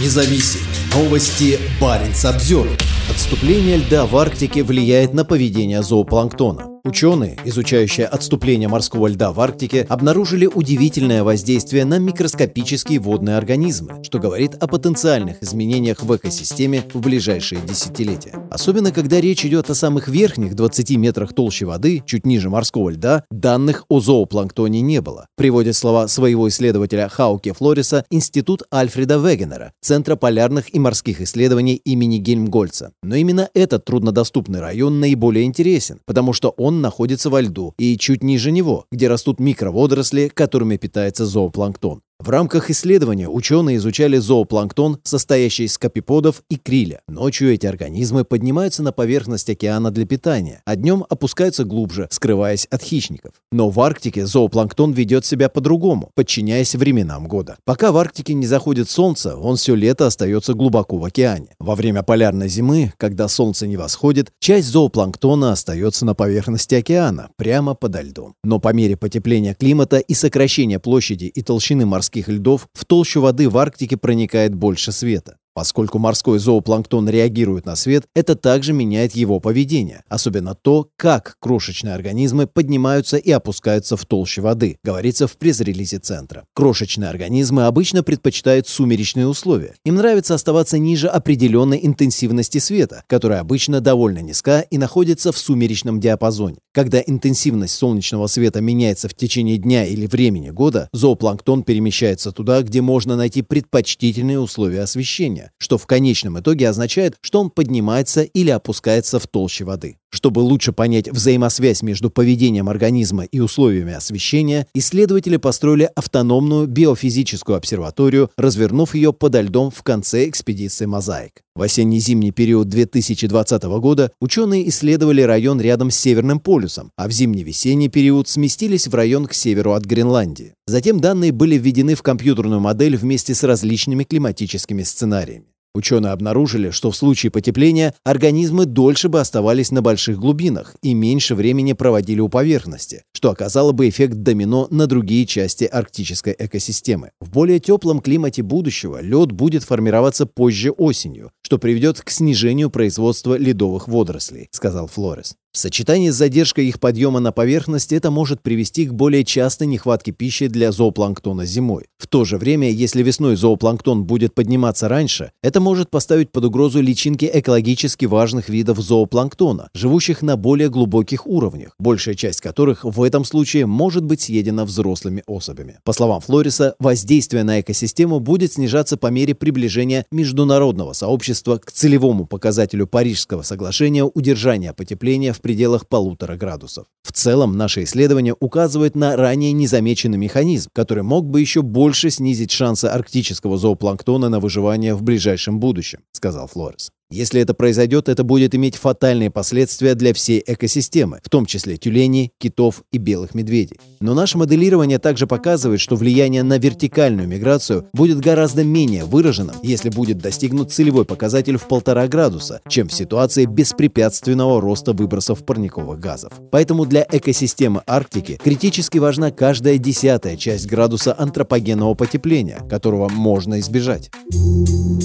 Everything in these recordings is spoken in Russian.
независим. Новости Баренц обзор. Отступление льда в Арктике влияет на поведение зоопланктона. Ученые, изучающие отступление морского льда в Арктике, обнаружили удивительное воздействие на микроскопические водные организмы, что говорит о потенциальных изменениях в экосистеме в ближайшие десятилетия. Особенно, когда речь идет о самых верхних 20 метрах толщи воды, чуть ниже морского льда, данных о зоопланктоне не было. Приводит слова своего исследователя Хауке Флориса Институт Альфреда Вегенера, Центра полярных и морских исследований имени Гельмгольца. Но именно этот труднодоступный район наиболее интересен, потому что он находится во льду и чуть ниже него, где растут микроводоросли, которыми питается зоопланктон. В рамках исследования ученые изучали зоопланктон, состоящий из капиподов и криля. Ночью эти организмы поднимаются на поверхность океана для питания, а днем опускаются глубже, скрываясь от хищников. Но в Арктике зоопланктон ведет себя по-другому, подчиняясь временам года. Пока в Арктике не заходит солнце, он все лето остается глубоко в океане. Во время полярной зимы, когда солнце не восходит, часть зоопланктона остается на поверхности океана, прямо подо льдом. Но по мере потепления климата и сокращения площади и толщины морских морских льдов в толщу воды в Арктике проникает больше света. Поскольку морской зоопланктон реагирует на свет, это также меняет его поведение, особенно то, как крошечные организмы поднимаются и опускаются в толще воды, говорится в пресс-релизе центра. Крошечные организмы обычно предпочитают сумеречные условия. Им нравится оставаться ниже определенной интенсивности света, которая обычно довольно низка и находится в сумеречном диапазоне. Когда интенсивность солнечного света меняется в течение дня или времени года, зоопланктон перемещается туда, где можно найти предпочтительные условия освещения что в конечном итоге означает, что он поднимается или опускается в толще воды. Чтобы лучше понять взаимосвязь между поведением организма и условиями освещения, исследователи построили автономную биофизическую обсерваторию, развернув ее подо льдом в конце экспедиции «Мозаик». В осенне-зимний период 2020 года ученые исследовали район рядом с Северным полюсом, а в зимне-весенний период сместились в район к северу от Гренландии. Затем данные были введены в компьютерную модель вместе с различными климатическими сценариями. Ученые обнаружили, что в случае потепления организмы дольше бы оставались на больших глубинах и меньше времени проводили у поверхности, что оказало бы эффект домино на другие части арктической экосистемы. В более теплом климате будущего лед будет формироваться позже осенью, что приведет к снижению производства ледовых водорослей, сказал Флорес. В сочетании с задержкой их подъема на поверхность это может привести к более частой нехватке пищи для зоопланктона зимой. В то же время, если весной зоопланктон будет подниматься раньше, это может поставить под угрозу личинки экологически важных видов зоопланктона, живущих на более глубоких уровнях, большая часть которых в этом случае может быть съедена взрослыми особями. По словам Флориса, воздействие на экосистему будет снижаться по мере приближения международного сообщества к целевому показателю Парижского соглашения удержания потепления в пределах полутора градусов. В целом, наше исследование указывает на ранее незамеченный механизм, который мог бы еще больше снизить шансы арктического зоопланктона на выживание в ближайшем будущем, сказал Флорес. Если это произойдет, это будет иметь фатальные последствия для всей экосистемы, в том числе тюленей, китов и белых медведей. Но наше моделирование также показывает, что влияние на вертикальную миграцию будет гораздо менее выраженным, если будет достигнут целевой показатель в полтора градуса, чем в ситуации беспрепятственного роста выбросов парниковых газов. Поэтому для экосистемы Арктики критически важна каждая десятая часть градуса антропогенного потепления, которого можно избежать.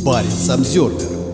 Парень Обзервер